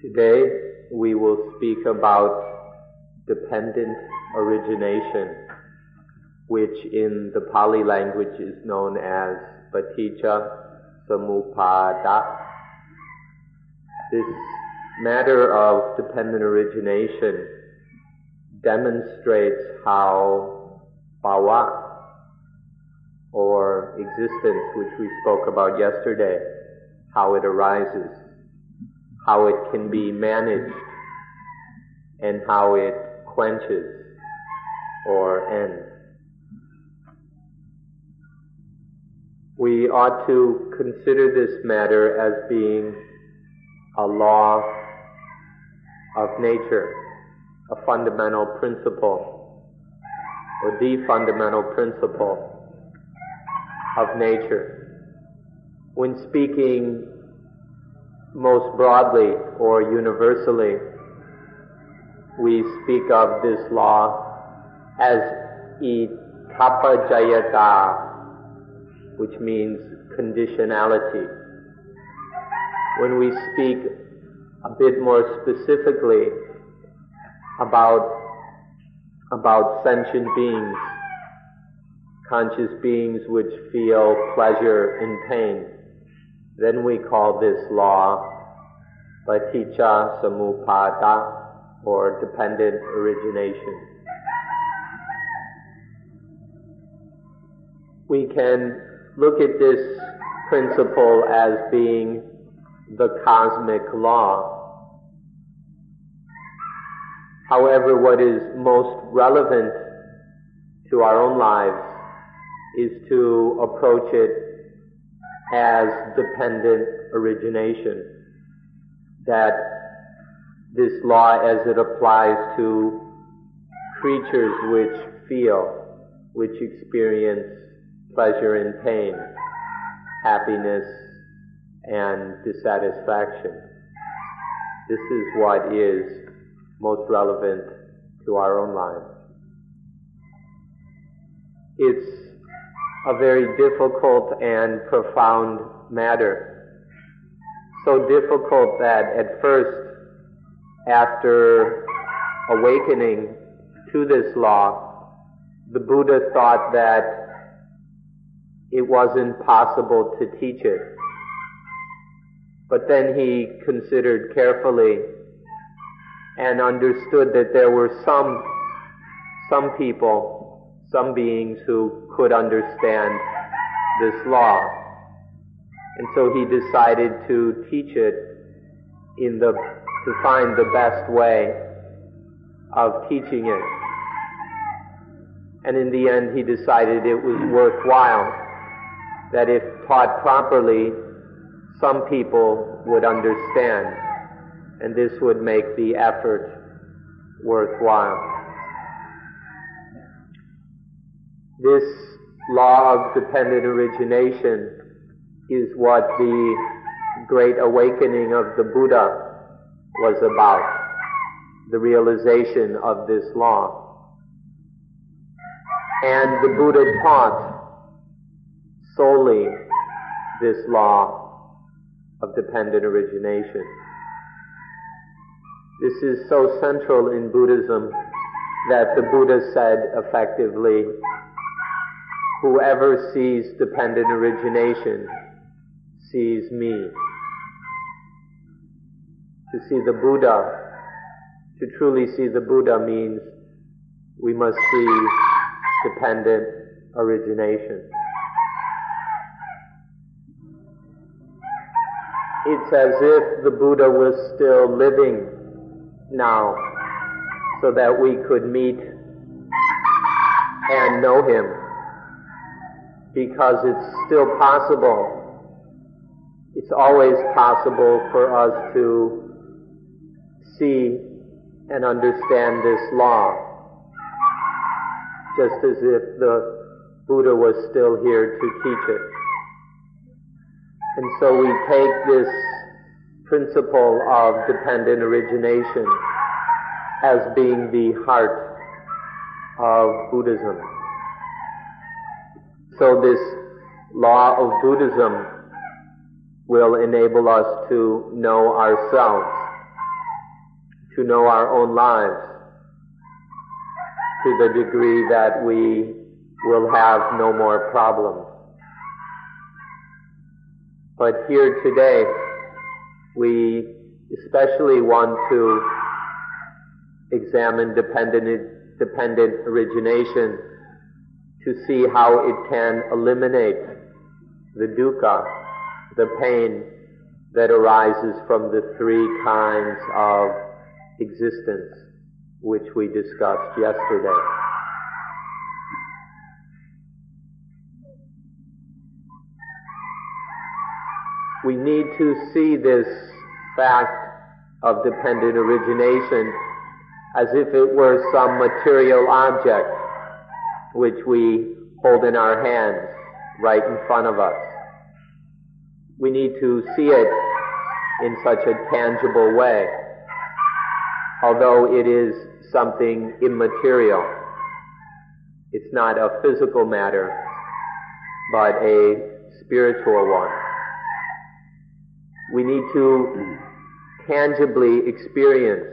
Today we will speak about dependent origination, which in the Pali language is known as paticca samuppada. This matter of dependent origination demonstrates how bhava, or existence, which we spoke about yesterday, how it arises, how it can be managed, and how it quenches or ends. We ought to consider this matter as being a law of nature, a fundamental principle, or the fundamental principle of nature. When speaking most broadly or universally, we speak of this law as idappaccayata, which means conditionality. When we speak a bit more specifically about, about sentient beings, conscious beings which feel pleasure and pain, then we call this law paticca samuppada or dependent origination. We can look at this principle as being the cosmic law. However, what is most relevant to our own lives is to approach it as dependent origination. That this law, as it applies to creatures which feel, which experience pleasure and pain, happiness and dissatisfaction. This is what is most relevant to our own lives. It's a very difficult and profound matter. So difficult that at first, after awakening to this law, the Buddha thought that it wasn't possible to teach it. But then he considered carefully and understood that there were some, some people some beings who could understand this law. And so he decided to teach it in the, to find the best way of teaching it. And in the end he decided it was worthwhile that if taught properly, some people would understand and this would make the effort worthwhile. This law of dependent origination is what the great awakening of the Buddha was about, the realization of this law. And the Buddha taught solely this law of dependent origination. This is so central in Buddhism that the Buddha said effectively, Whoever sees dependent origination sees me. To see the Buddha, to truly see the Buddha means we must see dependent origination. It's as if the Buddha was still living now so that we could meet and know him because it's still possible. It's always possible for us to see and understand this law, just as if the Buddha was still here to teach it. And so we take this principle of dependent origination as being the heart of Buddhism. So this law of Buddhism will enable us to know ourselves to know our own lives to the degree that we will have no more problems. But here today, we especially want to examine dependent, dependent origination to see how it can eliminate the dukkha, the pain that arises from the three kinds of existence which we discussed yesterday. We need to see this fact of dependent origination as if it were some material object which we hold in our hands right in front of us. We need to see it in such a tangible way, although it is something immaterial. It's not a physical matter, but a spiritual one. We need to tangibly experience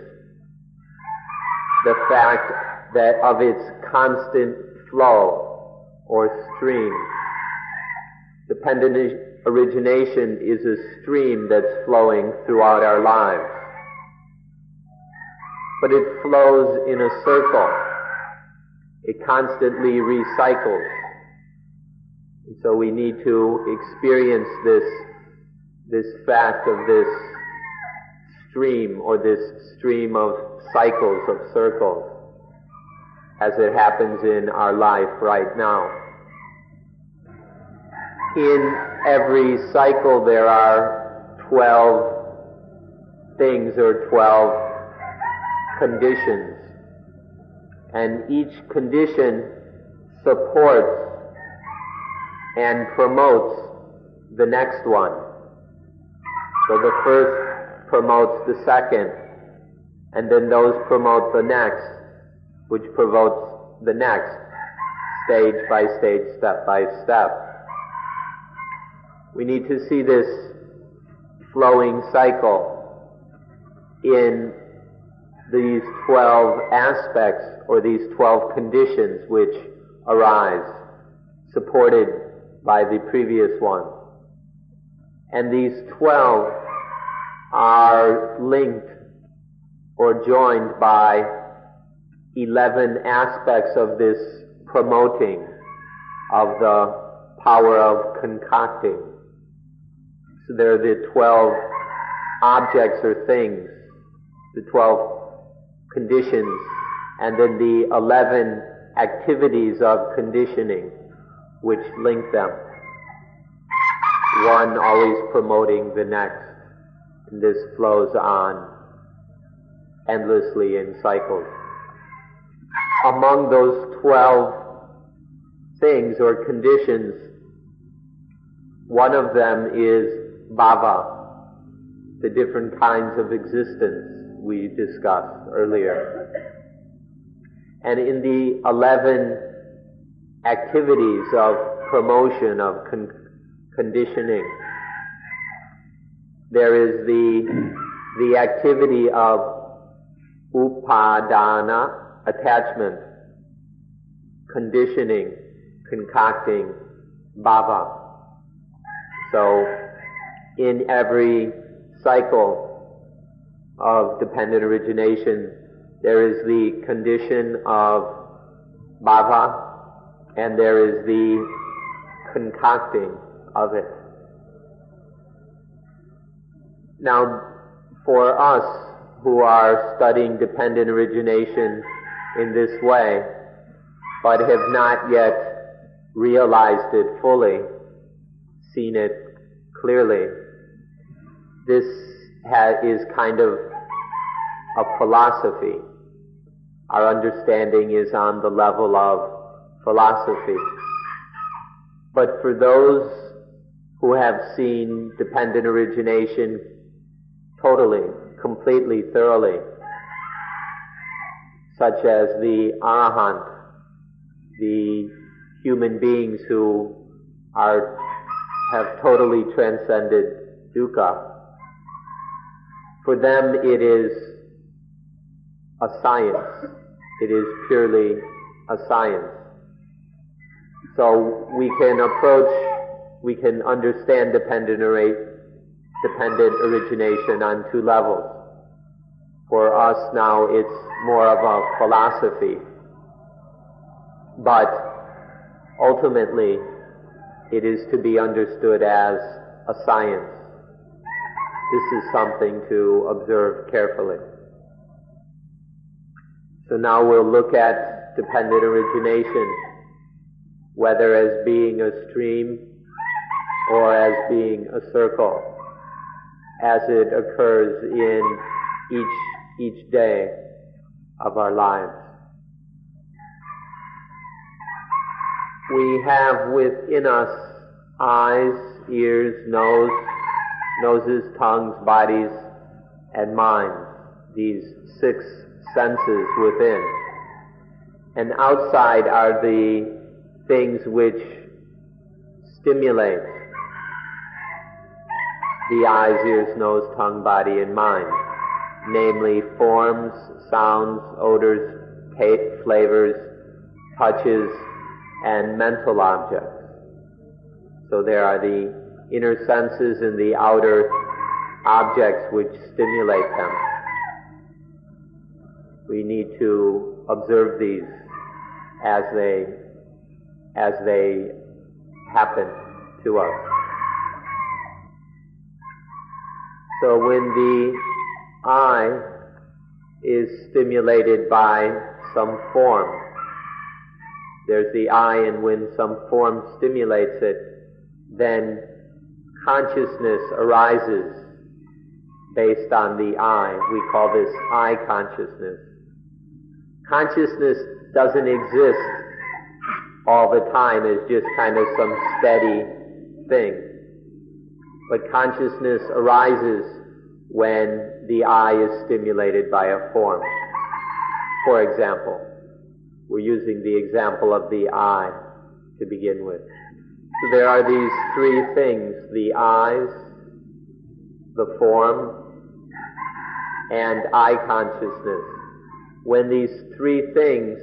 the fact that of its constant flow or stream. Dependent origination is a stream that's flowing throughout our lives. But it flows in a circle. It constantly recycles. And so we need to experience this, this fact of this stream or this stream of cycles of circles as it happens in our life right now. In every cycle there are 12 things or 12 conditions. And each condition supports and promotes the next one. So the first promotes the second, and then those promote the next, which promotes the next, stage by stage, step by step. We need to see this flowing cycle in these 12 aspects or these 12 conditions which arise, supported by the previous one. And these 12 are linked or joined by 11 aspects of this promoting of the power of concocting. So there are the 12 objects or things, the 12 conditions, and then the 11 activities of conditioning which link them. One always promoting the next. And this flows on endlessly in cycles. Among those 12 things or conditions, one of them is bhava, the different kinds of existence we discussed earlier. And in the 11 activities of promotion, of con- conditioning, there is the, the activity of upadana, attachment, conditioning, concocting, bhava. So, in every cycle of dependent origination, there is the condition of bhava, and there is the concocting of it. Now, for us who are studying dependent origination in this way, but have not yet realized it fully, seen it clearly, this is kind of a philosophy. Our understanding is on the level of philosophy. But for those who have seen dependent origination totally, completely, thoroughly, such as the arahant, the human beings who are have totally transcended dukkha, for them it is a science. It is purely a science. So we can approach, we can understand dependent, dependent origination on two levels. For us now, it's more of a philosophy. But ultimately, it is to be understood as a science. This is something to observe carefully. So now we'll look at dependent origination, whether as being a stream or as being a circle, as it occurs in each, each day of our lives. We have within us eyes, ears, nose, noses, tongues, bodies, and minds, these six senses within. And outside are the things which stimulate the eyes, ears, nose, tongue, body, and mind, namely forms, sounds, odors, taste, flavors, touches, and mental objects. So there are the inner senses and the outer objects which stimulate them. We need to observe these as they, as they happen to us. So when the eye is stimulated by some form, there's the eye and when some form stimulates it, then consciousness arises based on the eye. We call this eye consciousness. Consciousness doesn't exist all the time as just kind of some steady thing. But consciousness arises when the eye is stimulated by a form. For example, we're using the example of the eye to begin with. There are these three things, the eyes, the form, and eye consciousness. When these three things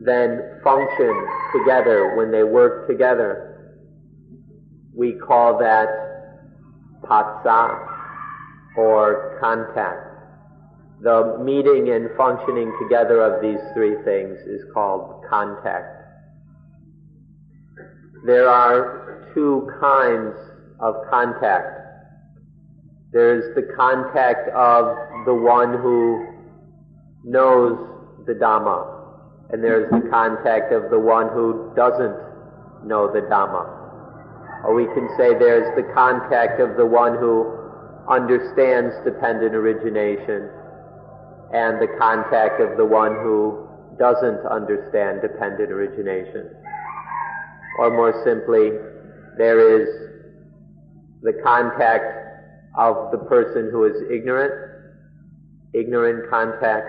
then function together, when they work together, we call that phassa or contact. The meeting and functioning together of these three things is called contact. There are two kinds of contact. There's the contact of the one who knows the Dhamma, and there's the contact of the one who doesn't know the Dhamma. Or we can say there's the contact of the one who understands dependent origination and the contact of the one who doesn't understand dependent origination. Or more simply, there is the contact of the person who is ignorant, ignorant contact,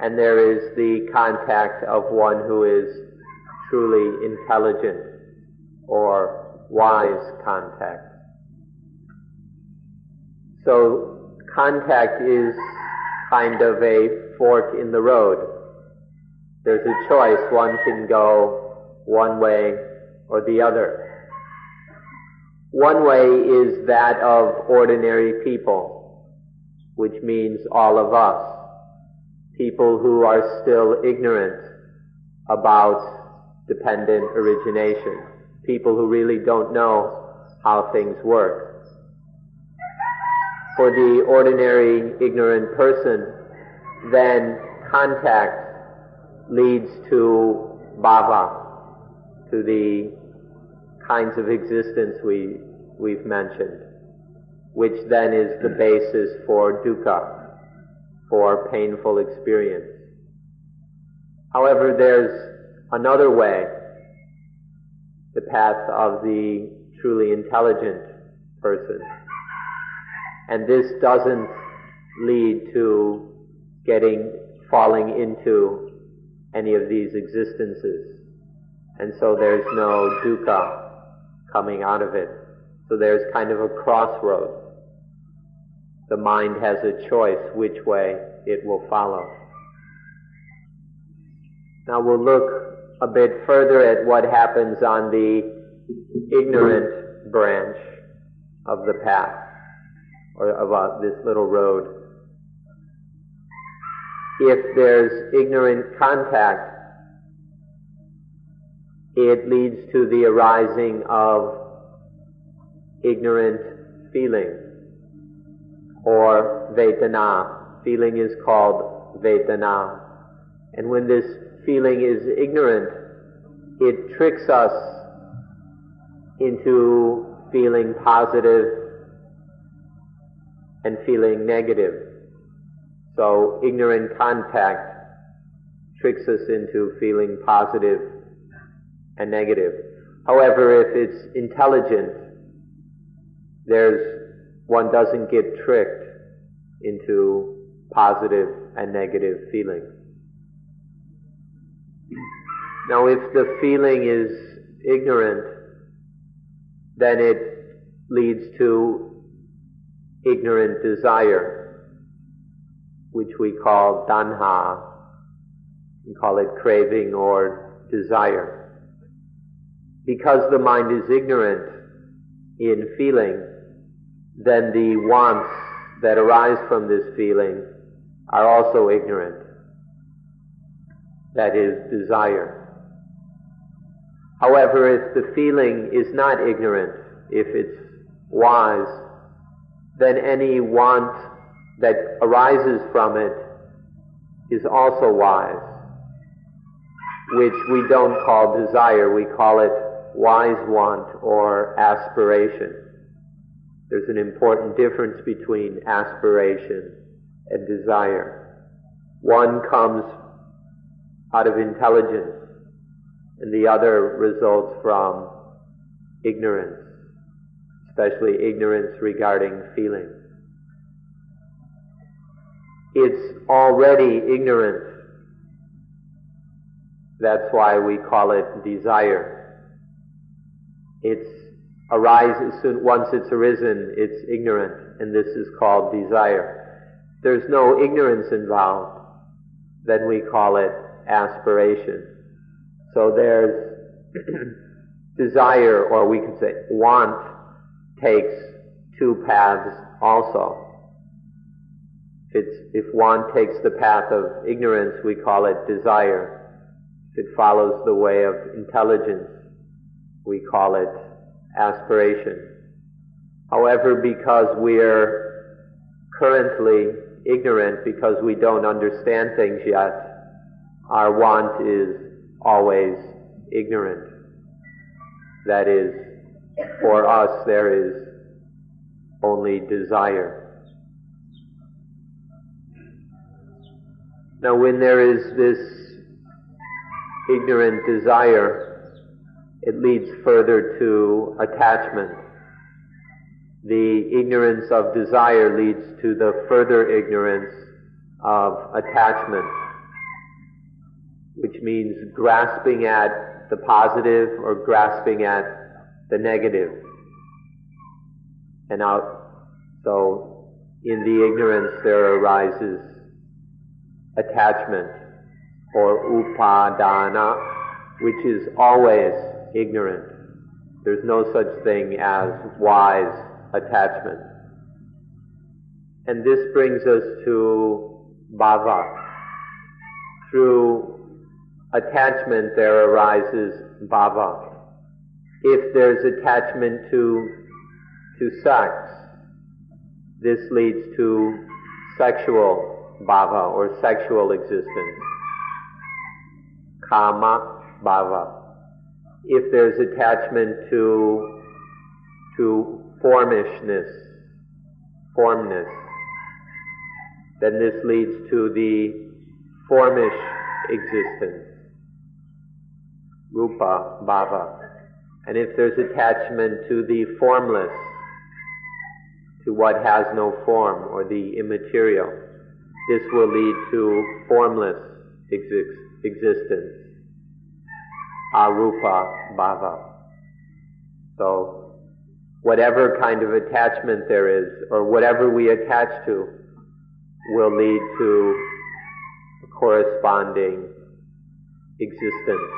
and there is the contact of one who is truly intelligent or wise contact. So contact is kind of a fork in the road. There's a choice. One can go one way or the other. One way is that of ordinary people, which means all of us. People who are still ignorant about dependent origination. People who really don't know how things work. For the ordinary ignorant person, then contact leads to bhava, to the kinds of existence we, we've mentioned, which then is the basis for dukkha, for painful experience. However, there's another way, the path of the truly intelligent person. And this doesn't lead to getting, falling into any of these existences. And so there's no dukkha coming out of it. So there's kind of a crossroad. the mind has a choice which way it will follow. Now we'll look a bit further at what happens on the ignorant branch of the path, or of uh, this little road. If there's ignorant contact, it leads to the arising of ignorant feeling, or vedana. Feeling is called vedana. And when this feeling is ignorant, it tricks us into feeling positive and feeling negative. So ignorant contact tricks us into feeling positive and negative. However, if it's intelligent, there's one doesn't get tricked into positive and negative feelings. Now, if the feeling is ignorant, then it leads to ignorant desire, which we call tanha. We call it craving or desire. Because the mind is ignorant in feeling, then the wants that arise from this feeling are also ignorant. That is desire. However, if the feeling is not ignorant, if it's wise, then any want that arises from it is also wise, which we don't call desire, we call it wise want or aspiration. There's an important difference between aspiration and desire. One comes out of intelligence, and the other results from ignorance, especially ignorance regarding feeling. It's already ignorant. That's why we call it desire. It's arises soon, once it's arisen, it's ignorant, and this is called desire. There's no ignorance involved, then we call it aspiration. So there's desire, or we could say want, takes two paths also. If, if want takes the path of ignorance, we call it desire. If it follows the way of intelligence, we call it aspiration. However, because we're currently ignorant, because we don't understand things yet, our want is always ignorant. That is, for us there is only desire. Now when there is this ignorant desire, it leads further to attachment. The ignorance of desire leads to the further ignorance of attachment which means grasping at the positive or grasping at the negative. And out, so in the ignorance there arises attachment or upadana, which is always ignorant. There's no such thing as wise attachment. And this brings us to bhava. Through attachment, there arises bhava. If there's attachment to, to sex, this leads to sexual bhava or sexual existence. Kama bhava. If there's attachment to, to formishness, formness, then this leads to the formish existence rupa, bhava. And if there's attachment to the formless, to what has no form or the immaterial, this will lead to formless exist- existence, arupa bhava. So, whatever kind of attachment there is, or whatever we attach to, will lead to a corresponding existence.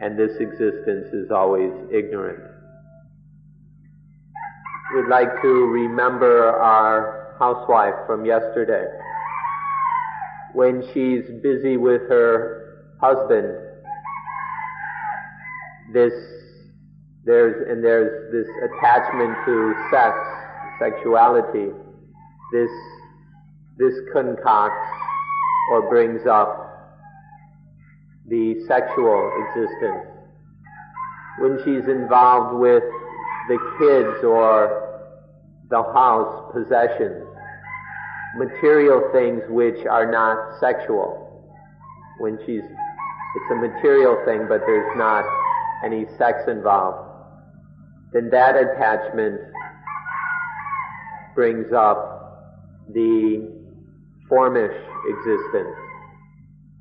And this existence is always ignorant. We'd like to remember our housewife from yesterday. When she's busy with her husband, this there's, and there's this attachment to sex, sexuality. This, this concocts or brings up the sexual existence. When she's involved with the kids or the house possessions, material things which are not sexual. When she's, it's a material thing, but there's not any sex involved then that attachment brings up the formish existence.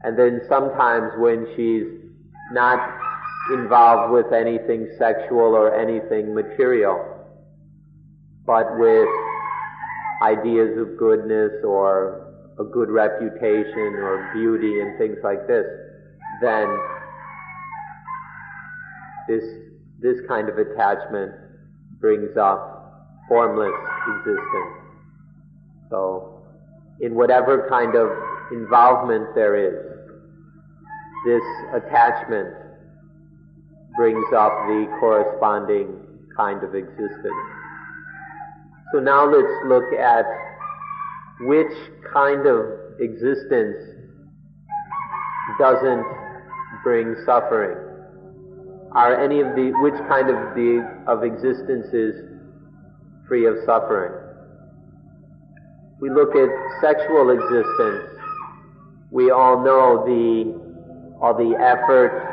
And then sometimes when she's not involved with anything sexual or anything material, but with ideas of goodness or a good reputation or beauty and things like this, then this this kind of attachment brings up formless existence. So, in whatever kind of involvement there is, this attachment brings up the corresponding kind of existence. So now let's look at which kind of existence doesn't bring suffering are any of the which kind of the of existence is free of suffering? We look at sexual existence. We all know the all the effort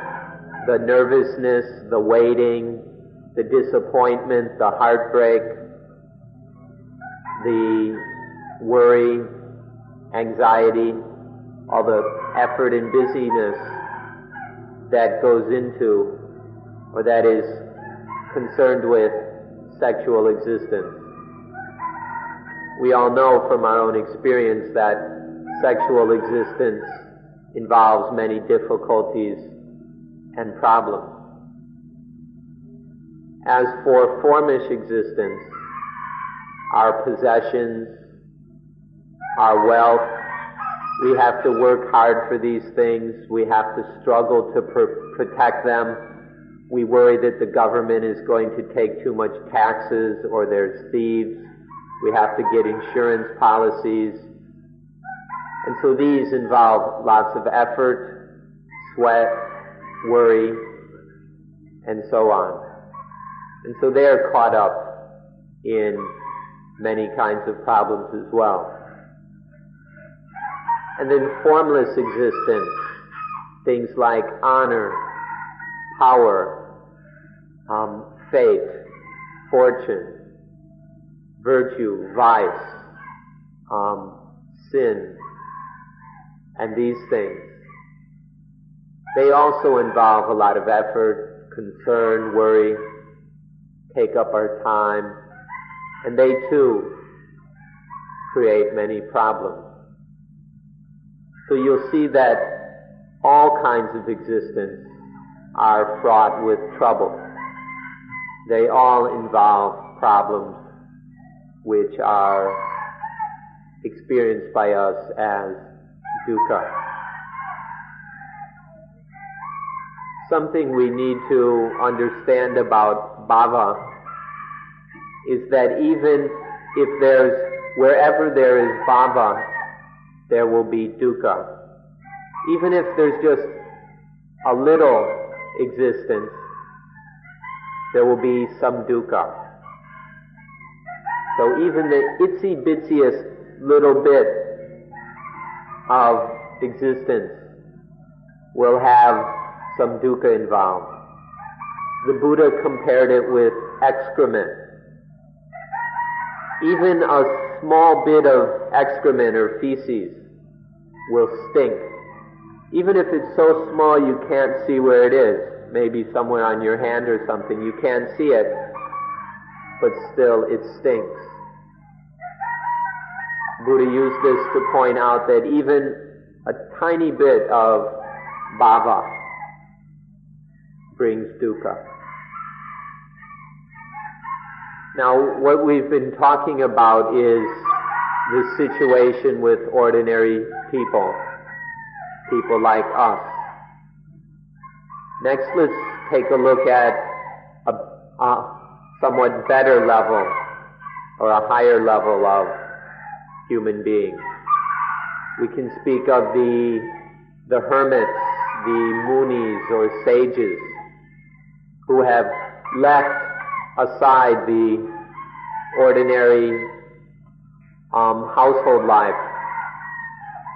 the nervousness the waiting the disappointment the heartbreak the worry anxiety all the effort and busyness that goes into or that is concerned with sexual existence. We all know from our own experience that sexual existence involves many difficulties and problems. As for formish existence, our possessions, our wealth, we have to work hard for these things. We have to struggle to pr- protect them we worry that the government is going to take too much taxes or there's thieves. We have to get insurance policies. And so these involve lots of effort, sweat, worry, and so on. And so they are caught up in many kinds of problems as well. And then formless existence, things like honor, power, um, fate, fortune, virtue, vice, um, sin, and these things. They also involve a lot of effort, concern, worry, take up our time, and they too create many problems. So you'll see that all kinds of existence are fraught with trouble. They all involve problems which are experienced by us as dukkha. Something we need to understand about bhava is that even if there's, wherever there is bhava, there will be dukkha. Even if there's just a little existence, there will be some dukkha. So even the itsy bitsiest little bit of existence will have some dukkha involved. The Buddha compared it with excrement. Even a small bit of excrement or feces will stink. Even if it's so small you can't see where it is maybe somewhere on your hand or something, you can't see it, but still it stinks. Buddha used this to point out that even a tiny bit of bhava brings dukkha. Now, what we've been talking about is the situation with ordinary people, people like us. Next, let's take a look at a, a somewhat better level or a higher level of human beings. We can speak of the, the hermits, the munis or sages who have left aside the ordinary um, household life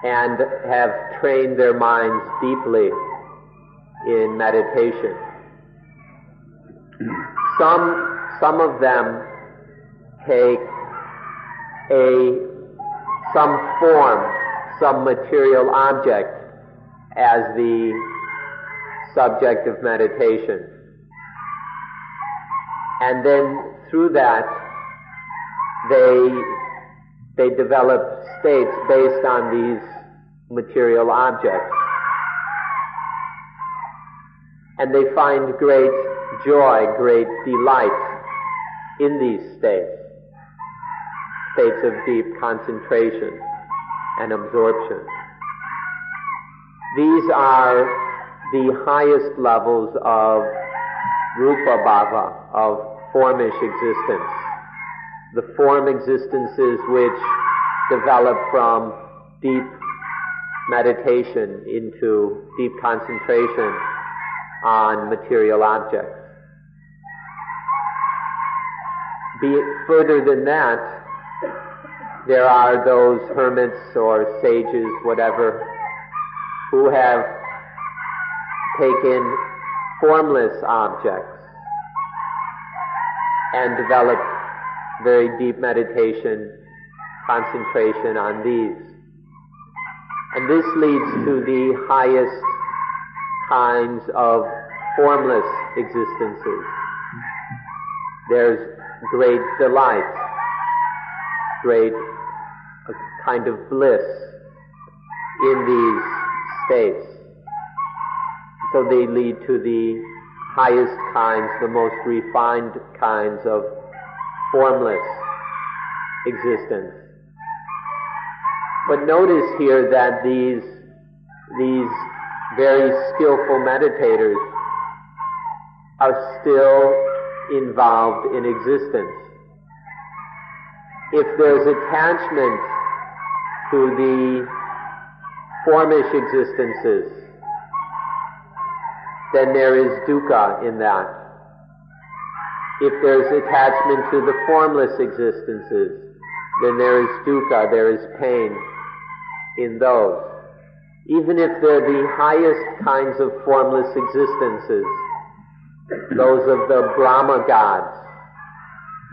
and have trained their minds deeply in meditation. Some, some of them take a, some form, some material object as the subject of meditation. And then through that, they, they develop states based on these material objects. And they find great joy, great delight in these states, states of deep concentration and absorption. These are the highest levels of rupa bhava, of formish existence. The form existences which develop from deep meditation into deep concentration on material objects. Be it further than that, there are those hermits or sages, whatever, who have taken formless objects and developed very deep meditation, concentration on these. And this leads to the highest kinds of formless existences. There's great delight, great kind of bliss in these states. So they lead to the highest kinds, the most refined kinds of formless existence. But notice here that these, these very skillful meditators are still involved in existence. If there's attachment to the formish existences, then there is dukkha in that. If there's attachment to the formless existences, then there is dukkha, there is pain in those. Even if they're the highest kinds of formless existences, those of the Brahma gods,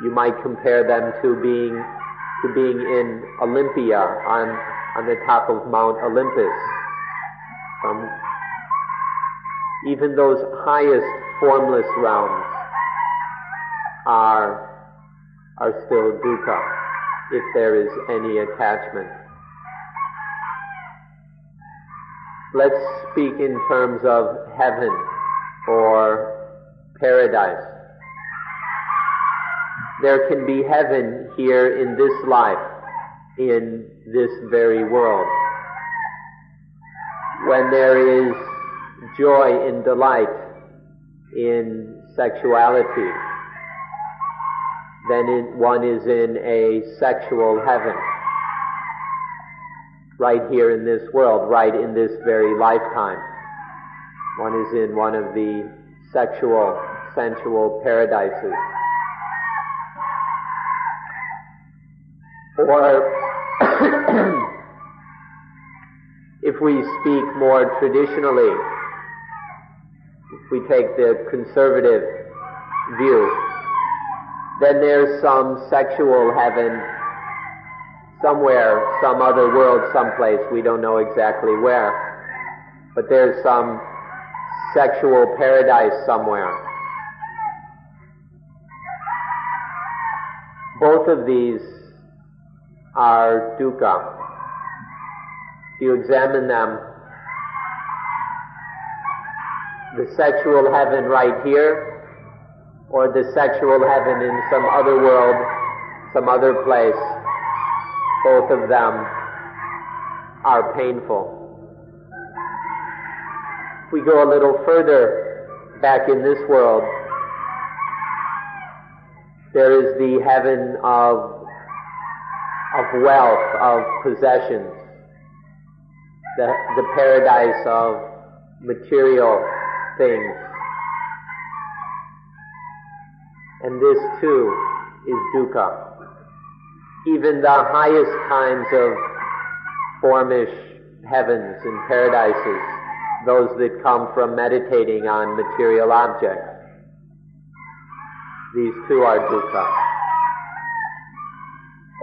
you might compare them to being to being in Olympia on on the top of Mount Olympus. Um, even those highest formless realms are, are still dukkha if there is any attachment. Let's speak in terms of heaven or paradise. There can be heaven here in this life, in this very world. When there is joy and delight in sexuality, then it, one is in a sexual heaven. Right here in this world, right in this very lifetime. One is in one of the sexual, sensual paradises. Or if we speak more traditionally, if we take the conservative view, then there's some sexual heaven somewhere, some other world, someplace, we don't know exactly where. But there's some sexual paradise somewhere. Both of these are dukkha. If you examine them, the sexual heaven right here, or the sexual heaven in some other world, some other place, both of them are painful. We go a little further back in this world, there is the heaven of, of wealth, of possessions, the, the paradise of material things. And this too is dukkha. Even the highest kinds of formish heavens and paradises, those that come from meditating on material objects, these too are dukkha.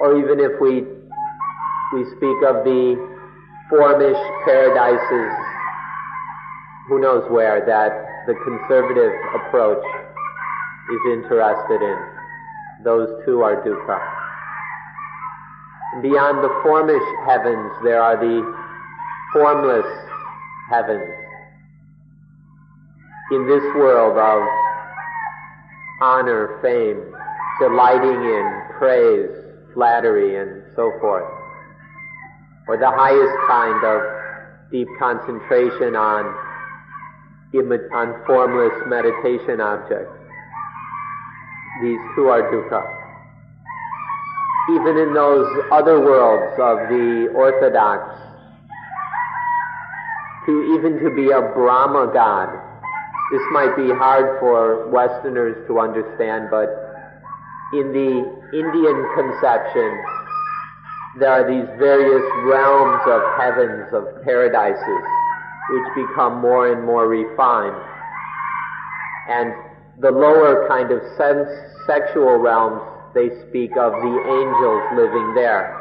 Or even if we we speak of the formish paradises, who knows where that the conservative approach is interested in. Those too are dukkha. Beyond the formish heavens, there are the formless heavens. In this world of honor, fame, delighting in praise, flattery, and so forth, or the highest kind of deep concentration on, on formless meditation objects. These two are dukkha. Even in those other worlds of the orthodox, to even to be a Brahma god, this might be hard for Westerners to understand, but in the Indian conception, there are these various realms of heavens, of paradises, which become more and more refined. And the lower kind of sense, sexual realms, they speak of the angels living there.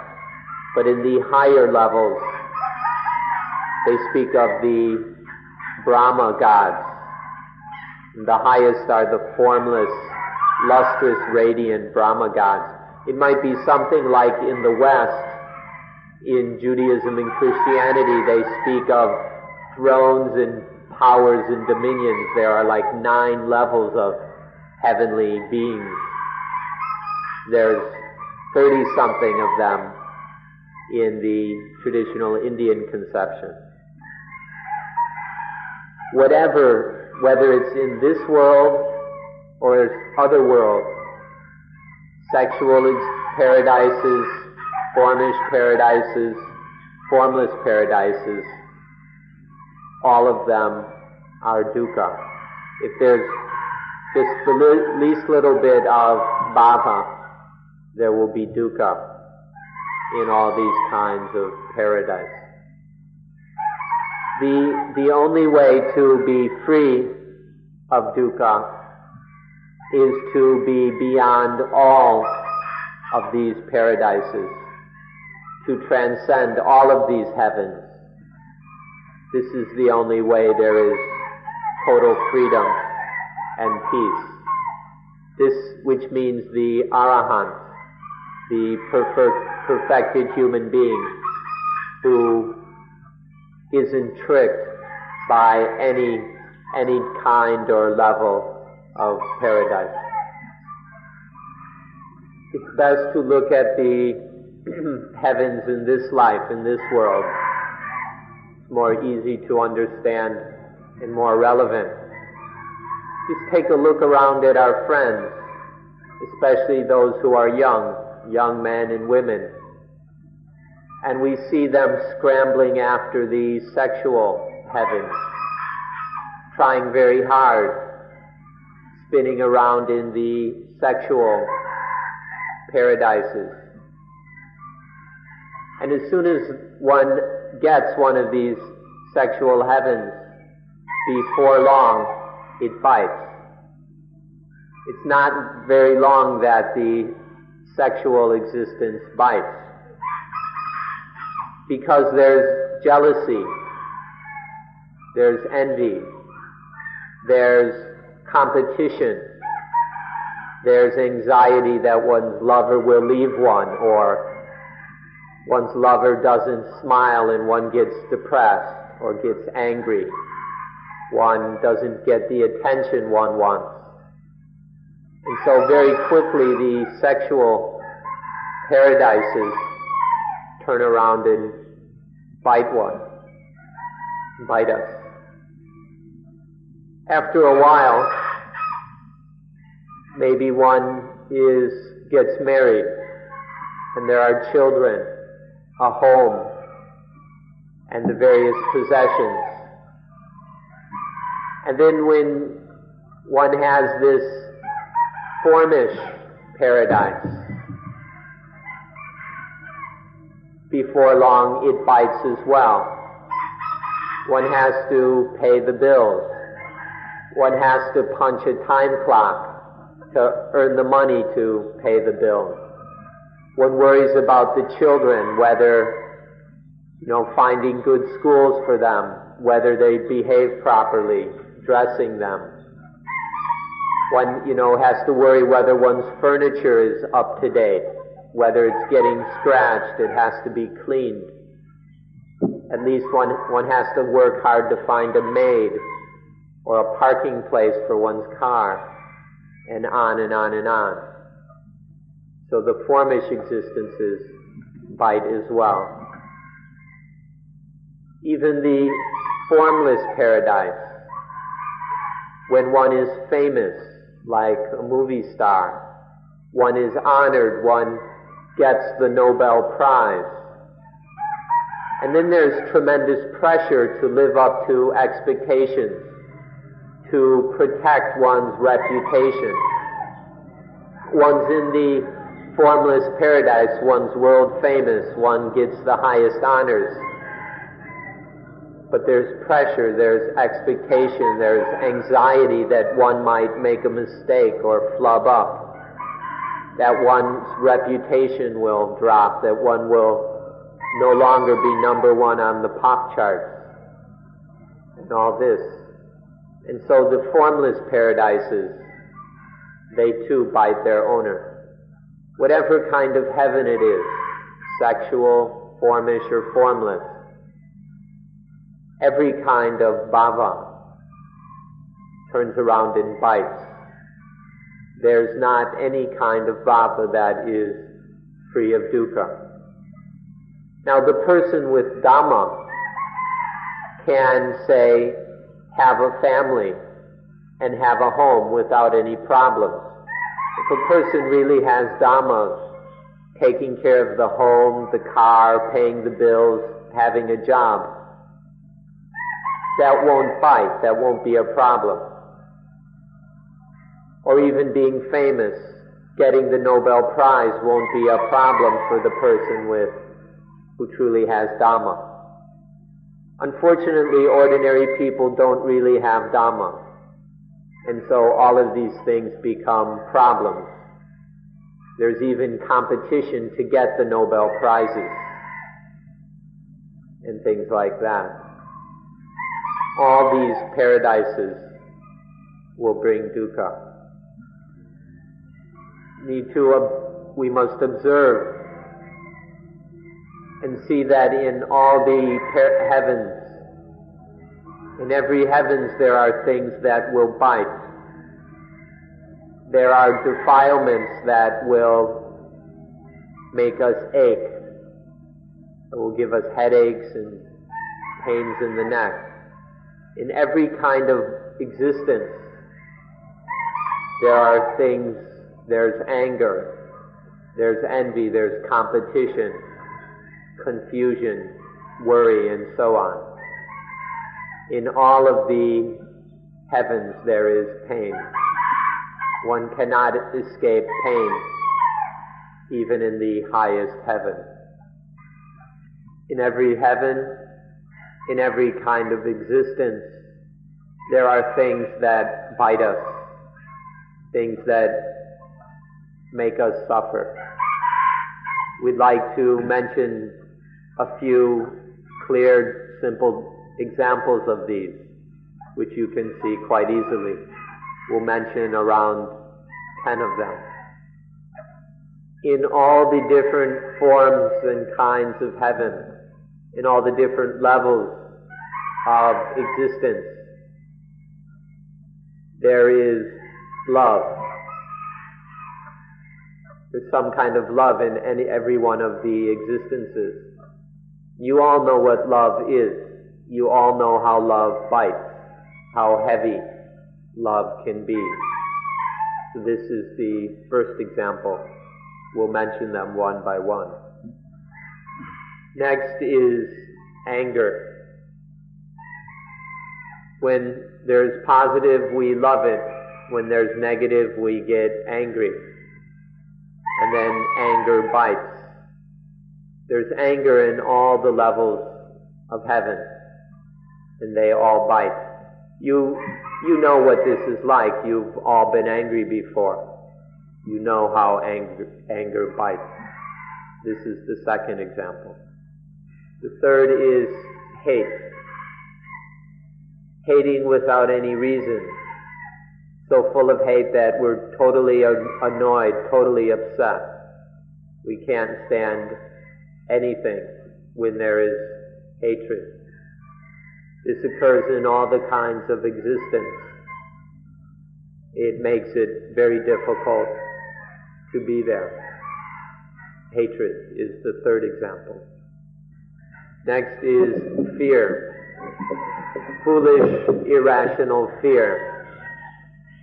But in the higher levels, they speak of the Brahma gods. And the highest are the formless, lustrous, radiant Brahma gods. It might be something like in the West, in Judaism and Christianity, they speak of thrones and powers and dominions. There are like nine levels of heavenly beings. There's 30 something of them in the traditional Indian conception. Whatever, whether it's in this world or other worlds, sexual paradises, formish paradises, formless paradises, all of them are dukkha. If there's just the least little bit of bhava, there will be dukkha in all these kinds of paradise. The, the only way to be free of dukkha is to be beyond all of these paradises, to transcend all of these heavens, this is the only way there is total freedom and peace. This, which means the arahant, the perfect, perfected human being who isn't tricked by any, any kind or level of paradise. It's best to look at the heavens in this life, in this world, It's more easy to understand and more relevant. Just take a look around at our friends, especially those who are young, young men and women, and we see them scrambling after the sexual heavens, trying very hard, spinning around in the sexual paradises. And as soon as one gets one of these sexual heavens, before long it bites. It's not very long that the sexual existence bites. Because there's jealousy, there's envy, there's competition, There's anxiety that one's lover will leave one or one's lover doesn't smile and one gets depressed or gets angry. One doesn't get the attention one wants. And so very quickly the sexual paradises turn around and bite one, bite us. After a while, maybe one is, gets married and there are children, a home, and the various possessions. And then when one has this formish paradise, before long it bites as well. One has to pay the bills. One has to punch a time clock to earn the money to pay the bills. One worries about the children, whether, you know, finding good schools for them, whether they behave properly, dressing them. One, you know, has to worry whether one's furniture is up to date whether it's getting scratched, it has to be cleaned. At least one, one has to work hard to find a maid or a parking place for one's car, and on and on and on. So the formish existences bite as well. Even the formless paradise, when one is famous, like a movie star, one is honored, one gets the Nobel Prize. And then there's tremendous pressure to live up to expectations, to protect one's reputation. One's in the formless paradise, one's world famous, one gets the highest honors. But there's pressure, there's expectation, there's anxiety that one might make a mistake or flub up that one's reputation will drop, that one will no longer be number one on the pop charts, and all this. And so the formless paradises, they too bite their owner. Whatever kind of heaven it is, sexual, formish, or formless, every kind of bhava turns around and bites there's not any kind of bhava that is free of dukkha. Now the person with Dhamma can say, have a family and have a home without any problems. If a person really has Dhamma, taking care of the home, the car, paying the bills, having a job, that won't bite, that won't be a problem or even being famous, getting the Nobel Prize won't be a problem for the person with who truly has Dhamma. Unfortunately, ordinary people don't really have Dhamma. And so all of these things become problems. There's even competition to get the Nobel Prizes and things like that. All these paradises will bring dukkha need to, uh, we must observe and see that in all the heavens, in every heavens there are things that will bite. There are defilements that will make us ache. It will give us headaches and pains in the neck. In every kind of existence, there are things there's anger, there's envy, there's competition, confusion, worry, and so on. In all of the heavens there is pain. One cannot escape pain, even in the highest heaven. In every heaven, in every kind of existence, there are things that bite us, things that make us suffer. We'd like to mention a few clear, simple examples of these, which you can see quite easily. We'll mention around ten of them. In all the different forms and kinds of heaven, in all the different levels of existence, there is love. There's some kind of love in any, every one of the existences. You all know what love is. You all know how love bites, how heavy love can be. So this is the first example. We'll mention them one by one. Next is anger. When there's positive, we love it. When there's negative, we get angry. And then anger bites. There's anger in all the levels of heaven, and they all bite. You, you know what this is like. You've all been angry before. You know how anger, anger bites. This is the second example. The third is hate hating without any reason, so full of hate that we're totally annoyed, totally upset. We can't stand anything when there is hatred. This occurs in all the kinds of existence. It makes it very difficult to be there. Hatred is the third example. Next is fear foolish, irrational fear.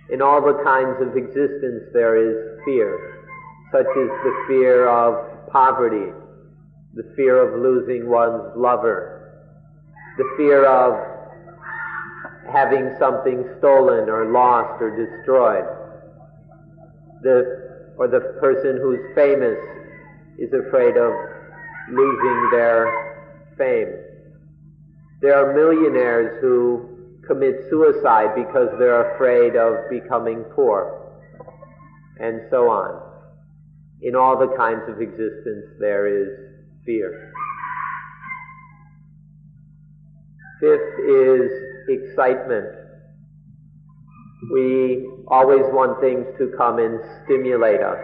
In all the kinds of existence there is fear, such as the fear of poverty, the fear of losing one's lover, the fear of having something stolen or lost or destroyed. The, or the person who's famous is afraid of losing their fame. There are millionaires who commit suicide because they're afraid of becoming poor, and so on. In all the kinds of existence, there is fear. Fifth is excitement. We always want things to come and stimulate us,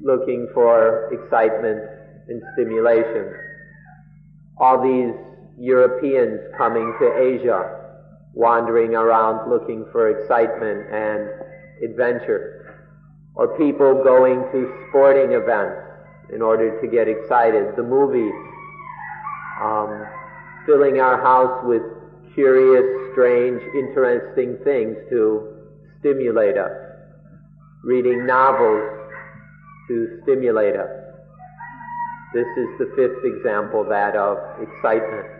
looking for excitement and stimulation. All these Europeans coming to Asia, wandering around looking for excitement and adventure, or people going to sporting events in order to get excited, the movies, um, filling our house with curious, strange, interesting things to stimulate us, reading novels to stimulate us. This is the fifth example, that of excitement.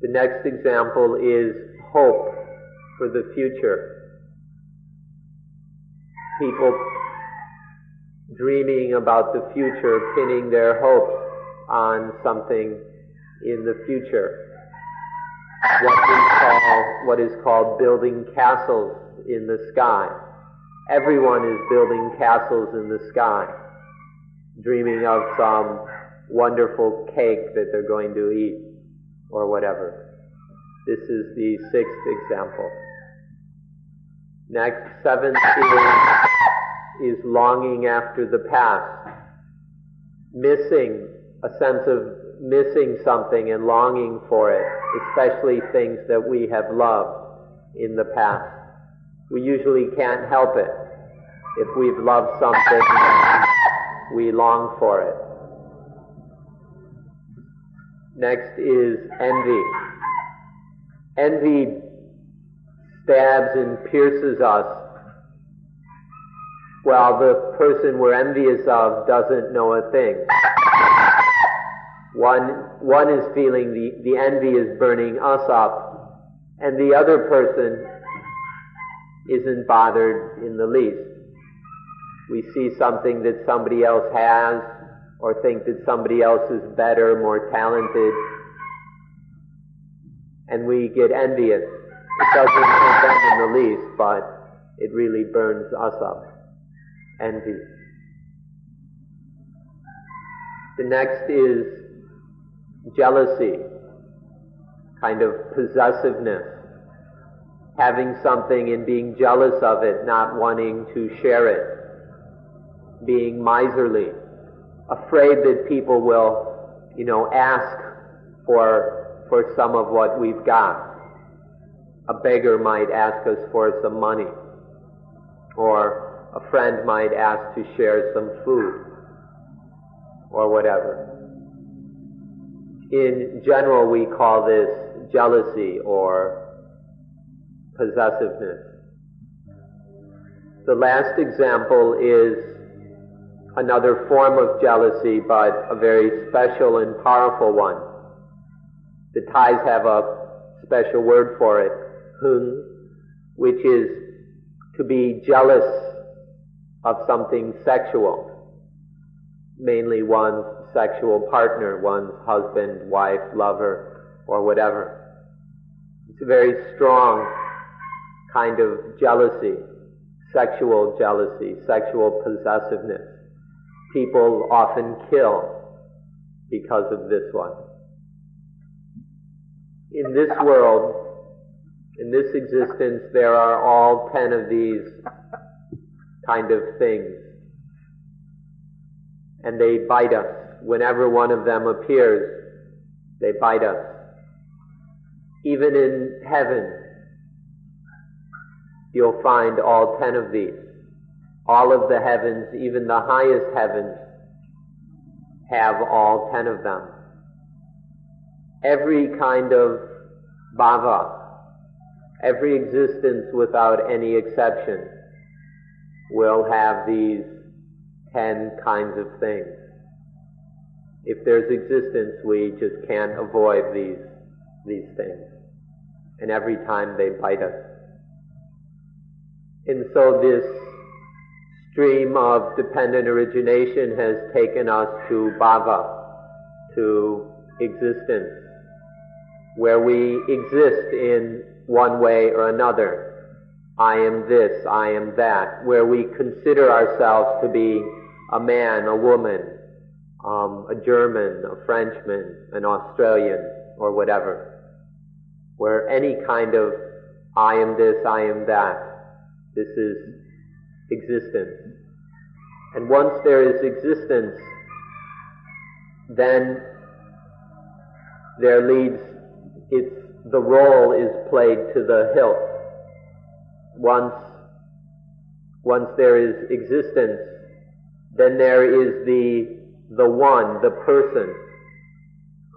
The next example is hope for the future. People dreaming about the future, pinning their hopes on something in the future. What we call, what is called building castles in the sky. Everyone is building castles in the sky, dreaming of some wonderful cake that they're going to eat or whatever. This is the sixth example. Next, seventh is, is longing after the past, missing a sense of missing something and longing for it, especially things that we have loved in the past. We usually can't help it. If we've loved something, we long for it. Next is envy. Envy stabs and pierces us while the person we're envious of doesn't know a thing. One, one is feeling the, the envy is burning us up, and the other person isn't bothered in the least. We see something that somebody else has, or think that somebody else is better, more talented, and we get envious. It doesn't hurt them in the least, but it really burns us up. Envy. The next is jealousy, kind of possessiveness. having something and being jealous of it, not wanting to share it, being miserly, afraid that people will, you know, ask for, for some of what we've got. A beggar might ask us for some money, or a friend might ask to share some food, or whatever. In general, we call this jealousy or possessiveness. The last example is another form of jealousy, but a very special and powerful one. The Thais have a special word for it, hung, which is to be jealous of something sexual, mainly one's sexual partner, one's husband, wife, lover, or whatever. It's a very strong kind of jealousy, sexual jealousy, sexual possessiveness. People often kill because of this one. In this world, in this existence, there are all ten of these kind of things. And they bite us. Whenever one of them appears, they bite us. Even in heaven, you'll find all ten of these. All of the heavens, even the highest heavens, have all ten of them. Every kind of bhava, every existence without any exception, will have these ten kinds of things. If there's existence, we just can't avoid these, these things. And every time they bite us. And so this stream of dependent origination has taken us to bhava, to existence, where we exist in one way or another. I am this, I am that, where we consider ourselves to be a man, a woman, um, a German, a Frenchman, an Australian, or whatever. Where any kind of I am this, I am that, this is existence. And once there is existence, then there leads, it's, the role is played to the hilt. Once, once there is existence, then there is the, the one, the person,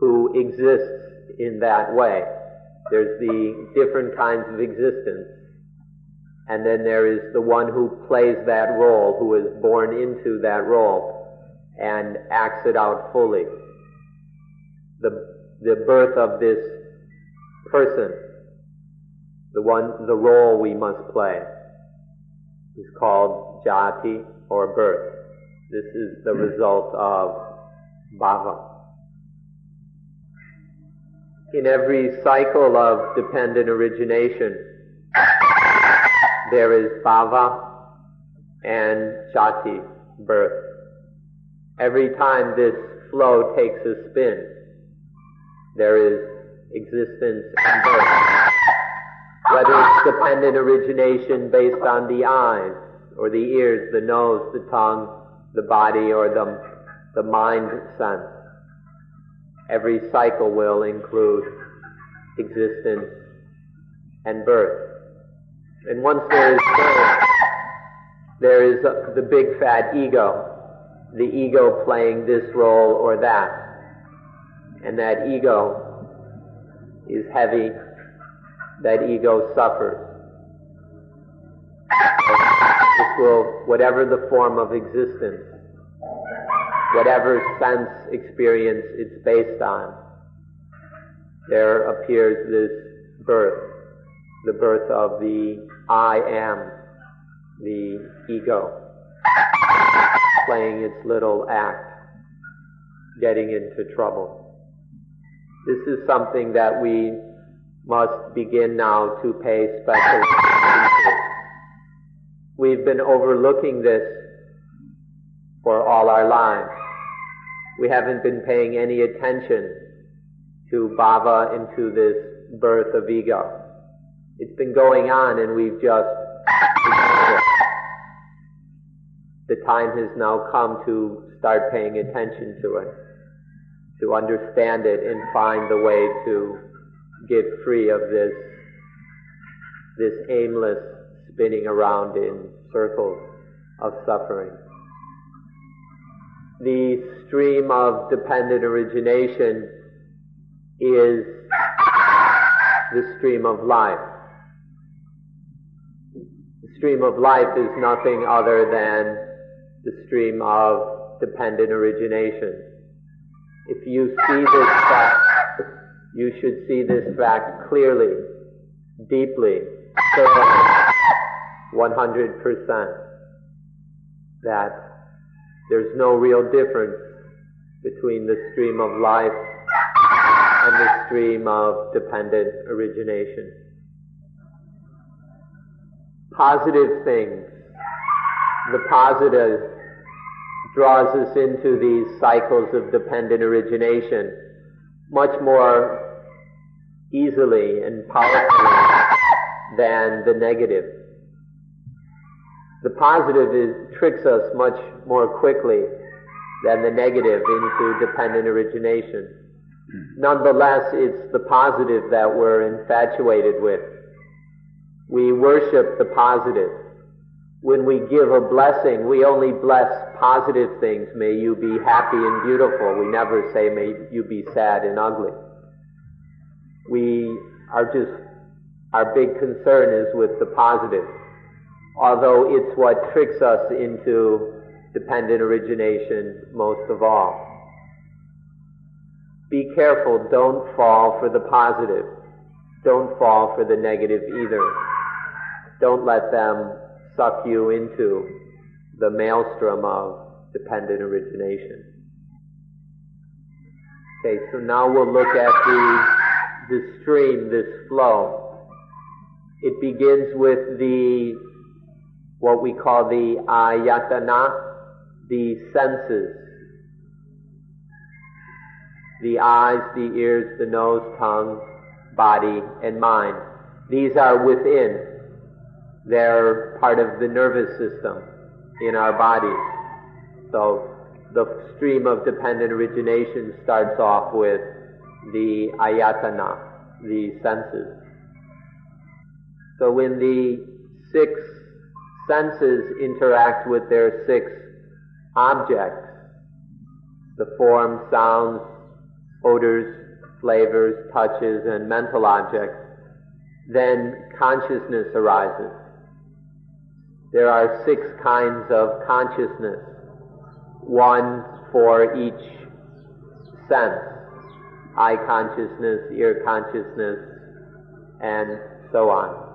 who exists in that way. There's the different kinds of existence. And then there is the one who plays that role, who is born into that role and acts it out fully. The, the birth of this person, the one, the role we must play, is called jati or birth. This is the result of bhava. In every cycle of dependent origination, there is bhava and jati, birth. Every time this flow takes a spin, there is existence and birth. Whether it's dependent origination based on the eyes, or the ears, the nose, the tongue, the body, or the, the mind sense. Every cycle will include existence and birth. And once there is birth, there is the big fat ego, the ego playing this role or that. And that ego is heavy, that ego suffers. This will, whatever the form of existence, whatever sense experience it's based on, there appears this birth the birth of the I am, the ego, playing its little act, getting into trouble. This is something that we must begin now to pay special attention to. We've been overlooking this for all our lives. We haven't been paying any attention to bhava into this birth of ego It's been going on and we've just the time has now come to start paying attention to it, to understand it and find the way to get free of this, this aimless spinning around in circles of suffering. The stream of dependent origination is the stream of life. Stream of life is nothing other than the stream of dependent origination. If you see this fact, you should see this fact clearly, deeply, thoroughly, 100%, that there's no real difference between the stream of life and the stream of dependent origination. Positive things the positive draws us into these cycles of dependent origination much more easily and powerfully than the negative. The positive is, tricks us much more quickly than the negative into dependent origination. Nonetheless, it's the positive that we're infatuated with. We worship the positive when we give a blessing, we only bless positive things. May you be happy and beautiful. We never say, may you be sad and ugly. We are just, our big concern is with the positive. Although it's what tricks us into dependent origination most of all. Be careful, don't fall for the positive. Don't fall for the negative either. Don't let them suck you into the maelstrom of dependent origination. Okay, so now we'll look at the, the stream, this flow. It begins with the, what we call the ayatana, the senses. The eyes, the ears, the nose, tongue, body, and mind. These are within. They're part of the nervous system in our body. So the stream of dependent origination starts off with the ayatana, the senses. So when the six senses interact with their six objects, the form, sounds, odors, flavors, touches, and mental objects, then consciousness arises. There are six kinds of consciousness, one for each sense eye consciousness, ear consciousness, and so on.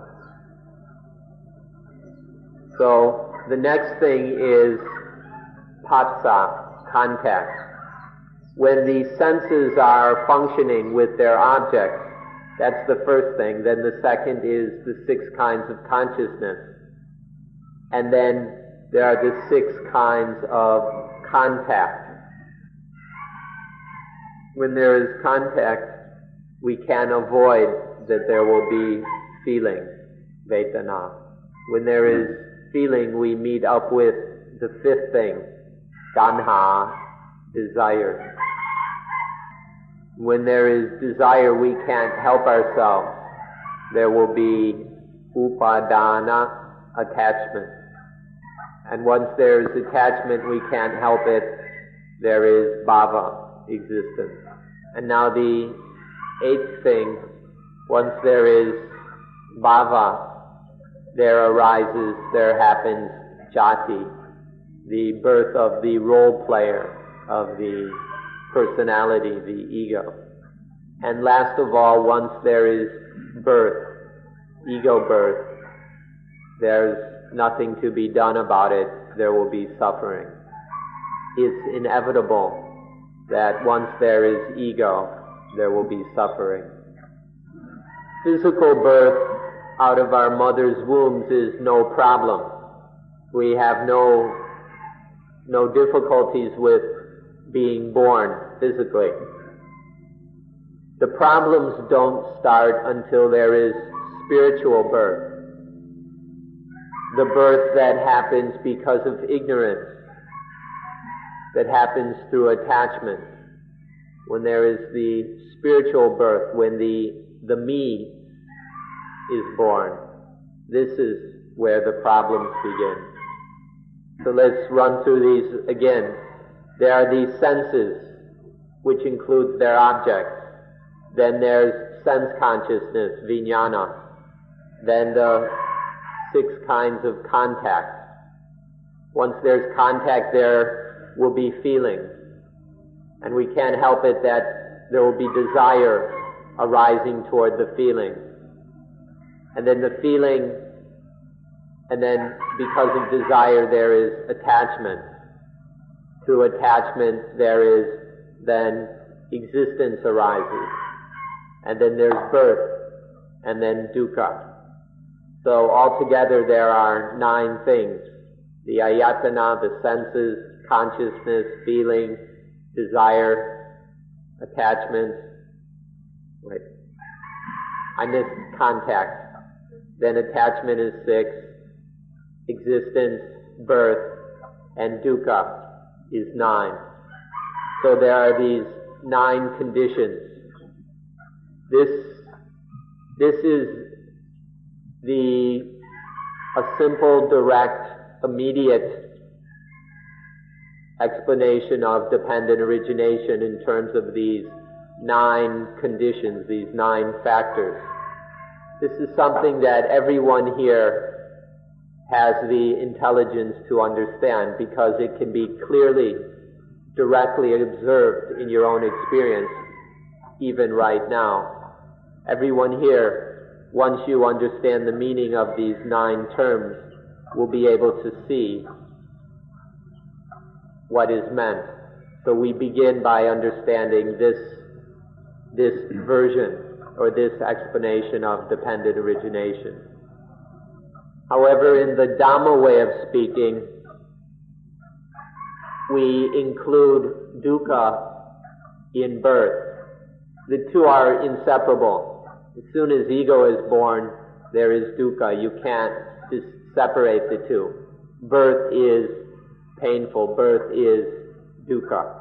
So the next thing is phassa, contact. When the senses are functioning with their objects, that's the first thing. Then the second is the six kinds of consciousness. And then there are the six kinds of contact. When there is contact, we can avoid that there will be feeling, vedana. When there is feeling, we meet up with the fifth thing, tanha, desire. When there is desire, we can't help ourselves. There will be upadana, attachment. And once there is attachment, we can't help it. There is bhava, existence. And now the eighth thing, once there is bhava, there arises, there happens jati, the birth of the role player, of the personality, the ego. And last of all, once there is birth, ego birth, there's nothing to be done about it. There will be suffering. It's inevitable that once there is ego, there will be suffering. Physical birth out of our mother's wombs is no problem. We have no, no difficulties with being born physically. The problems don't start until there is spiritual birth. The birth that happens because of ignorance, that happens through attachment. When there is the spiritual birth, when the, the me is born, this is where the problems begin. So let's run through these again. There are these senses, which includes their objects. Then there's sense consciousness, vijnana. Then the six kinds of contact. Once there's contact, there will be feeling. And we can't help it that there will be desire arising toward the feeling. And then the feeling, and then because of desire, there is attachment. Through attachment, there is then existence arises. And then there's birth, and then dukkha. So altogether there are nine things. The ayatana, the senses, consciousness, feeling, desire, attachment. Wait. I missed contact. Then attachment is six. Existence, birth, and dukkha is nine. So there are these nine conditions. This, this is the, a simple, direct, immediate explanation of dependent origination in terms of these nine conditions, these nine factors. This is something that everyone here has the intelligence to understand because it can be clearly, directly observed in your own experience, even right now. Everyone here, once you understand the meaning of these nine terms, we'll be able to see what is meant. So we begin by understanding this, this version or this explanation of dependent origination. However, in the Dhamma way of speaking, we include dukkha in birth. The two are inseparable. As soon as ego is born, there is dukkha. You can't just separate the two. Birth is painful. Birth is dukkha.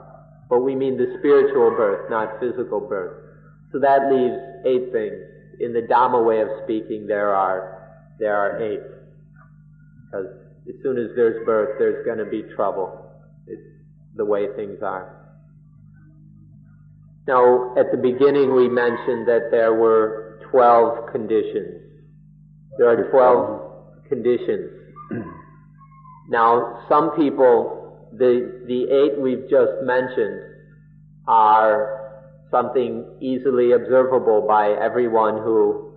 But we mean the spiritual birth, not physical birth. So that leaves eight things. In the Dhamma way of speaking, there are, there are eight. Because as soon as there's birth, there's going to be trouble. It's the way things are. Now, at the beginning, we mentioned that there were 12 conditions. There are 12 conditions. Now, some people, the, the eight we've just mentioned are something easily observable by everyone who,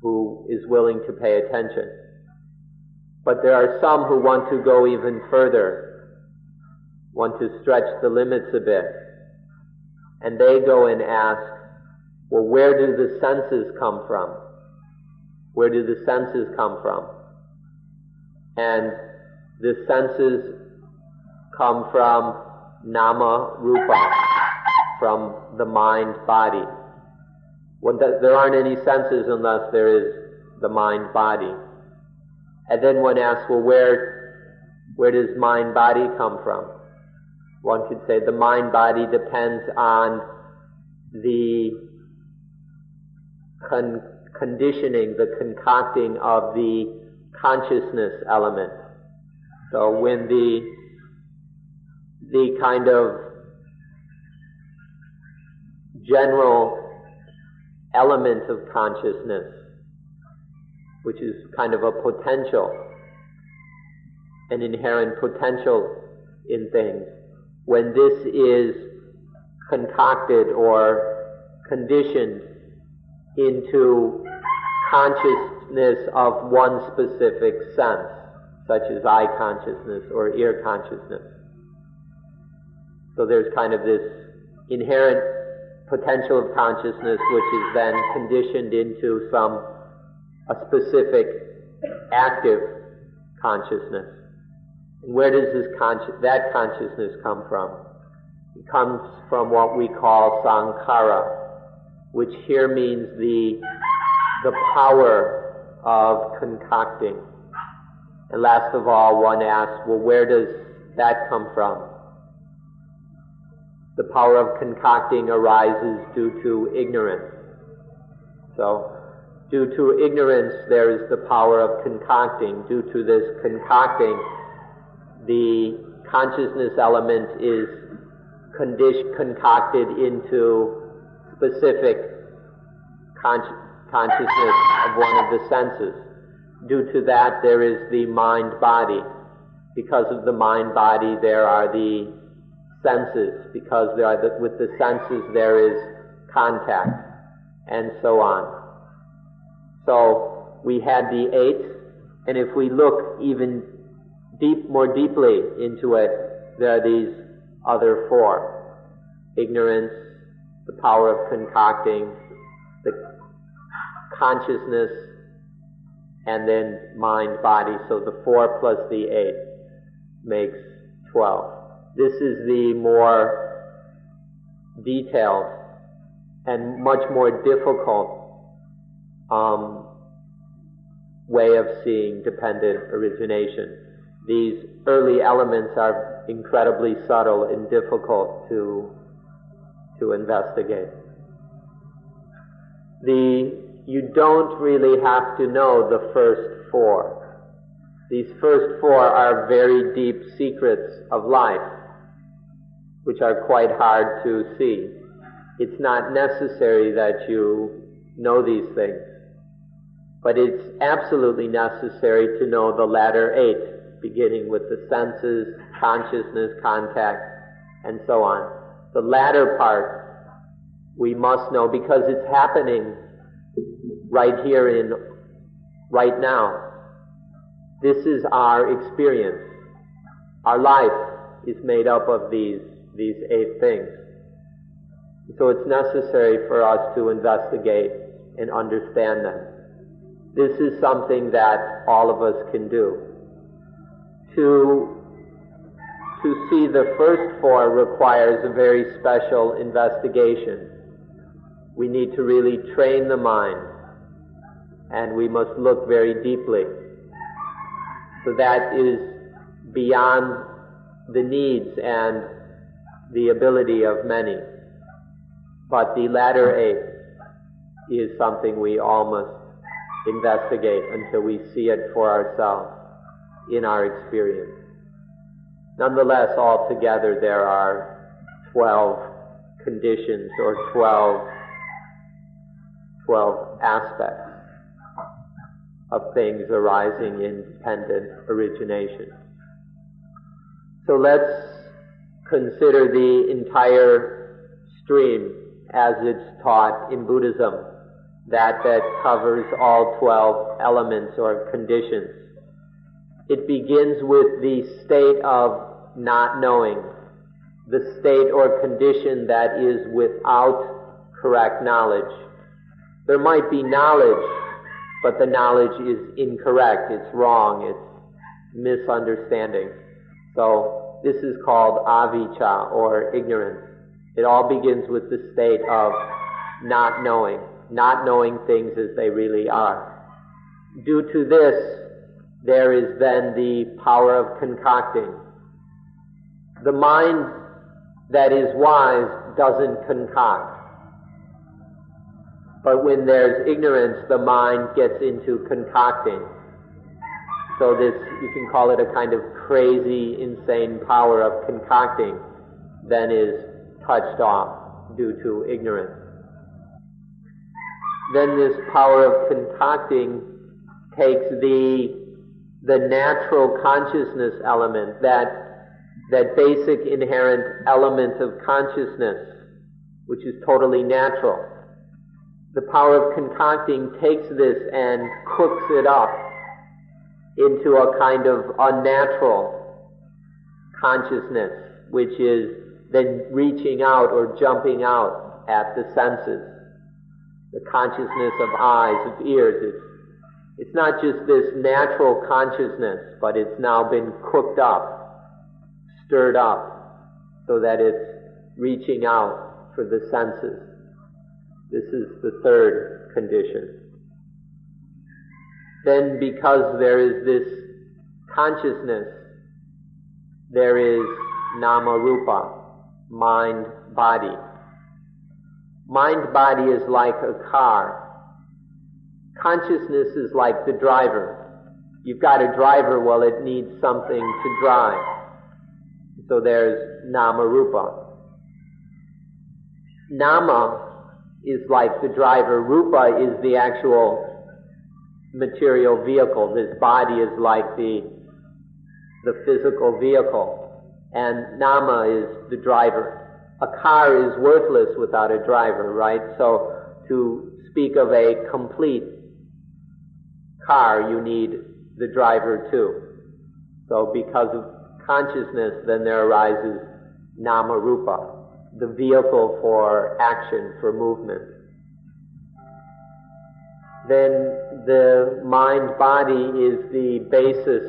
who is willing to pay attention. But there are some who want to go even further, want to stretch the limits a bit. And they go and ask, well, where do the senses come from? Where do the senses come from? And the senses come from nama rupa, from the mind body. there aren't any senses unless there is the mind body. And then one asks, well, where, where does mind body come from? One could say the mind body depends on the con- conditioning, the concocting of the consciousness element. So when the, the kind of general element of consciousness, which is kind of a potential, an inherent potential in things, when this is concocted or conditioned into consciousness of one specific sense, such as eye consciousness or ear consciousness. So there's kind of this inherent potential of consciousness which is then conditioned into some a specific active consciousness. And where does this consci- that consciousness come from? It comes from what we call sankhara, which here means the the power of concocting. And last of all, one asks, well, where does that come from? The power of concocting arises due to ignorance. So, due to ignorance, there is the power of concocting. Due to this concocting, the consciousness element is concocted into specific con- consciousness of one of the senses. Due to that, there is the mind body. Because of the mind body, there are the senses. Because there are the, with the senses, there is contact, and so on. So we had the eight, and if we look even deep, more deeply into it, there are these other four: ignorance, the power of concocting, the consciousness, and then mind, body. So the four plus the eight makes twelve. This is the more detailed and much more difficult um, way of seeing dependent origination. These early elements are incredibly subtle and difficult to, to investigate. The, you don't really have to know the first four. These first four are very deep secrets of life, which are quite hard to see. It's not necessary that you know these things. But it's absolutely necessary to know the latter eight, beginning with the senses, consciousness, contact, and so on. The latter part we must know because it's happening right here in, right now. This is our experience. Our life is made up of these, these eight things. So it's necessary for us to investigate and understand them. This is something that all of us can do. To, to see the first four requires a very special investigation. We need to really train the mind, and we must look very deeply. So that is beyond the needs and the ability of many. But the latter eight is something we all must investigate until we see it for ourselves in our experience. Nonetheless, altogether there are 12 conditions or 12, 12 aspects of things arising in dependent origination. So let's consider the entire stream as it's taught in Buddhism that that covers all 12 elements or conditions. It begins with the state of not knowing, the state or condition that is without correct knowledge. There might be knowledge, but the knowledge is incorrect, it's wrong, it's misunderstanding. So this is called avijja or ignorance. It all begins with the state of not knowing not knowing things as they really are. Due to this, there is then the power of concocting. The mind that is wise doesn't concoct. But when there's ignorance, the mind gets into concocting. So this, you can call it a kind of crazy, insane power of concocting, then is touched off due to ignorance then this power of concocting takes the the natural consciousness element, that that basic inherent element of consciousness, which is totally natural. The power of concocting takes this and cooks it up into a kind of unnatural consciousness, which is then reaching out or jumping out at the senses the consciousness of eyes, of ears. It's, not just this natural consciousness, but it's now been cooked up, stirred up, so that it's reaching out for the senses. This is the third condition. then because there is this consciousness, there is nama rupa, mind, body. Mind body is like a car. Consciousness is like the driver. You've got a driver, well, it needs something to drive. So there's nama rupa. Nama is like the driver. Rupa is the actual material vehicle. This body is like the, the physical vehicle. And Nama is the driver. A car is worthless without a driver, right? So to speak of a complete car, you need the driver too. So because of consciousness, then there arises Nama Rupa, the vehicle for action, for movement then the mind body is the basis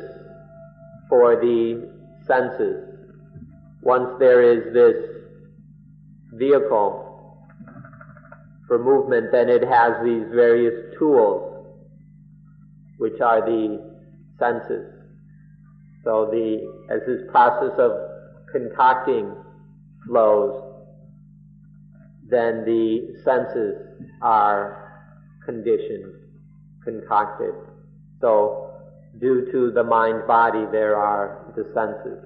for the senses. Once there is this vehicle for movement, then it has these various tools, which are the senses. So the, as this process of concocting flows, then the senses are conditioned, concocted. So, due to the mind body, there are the senses.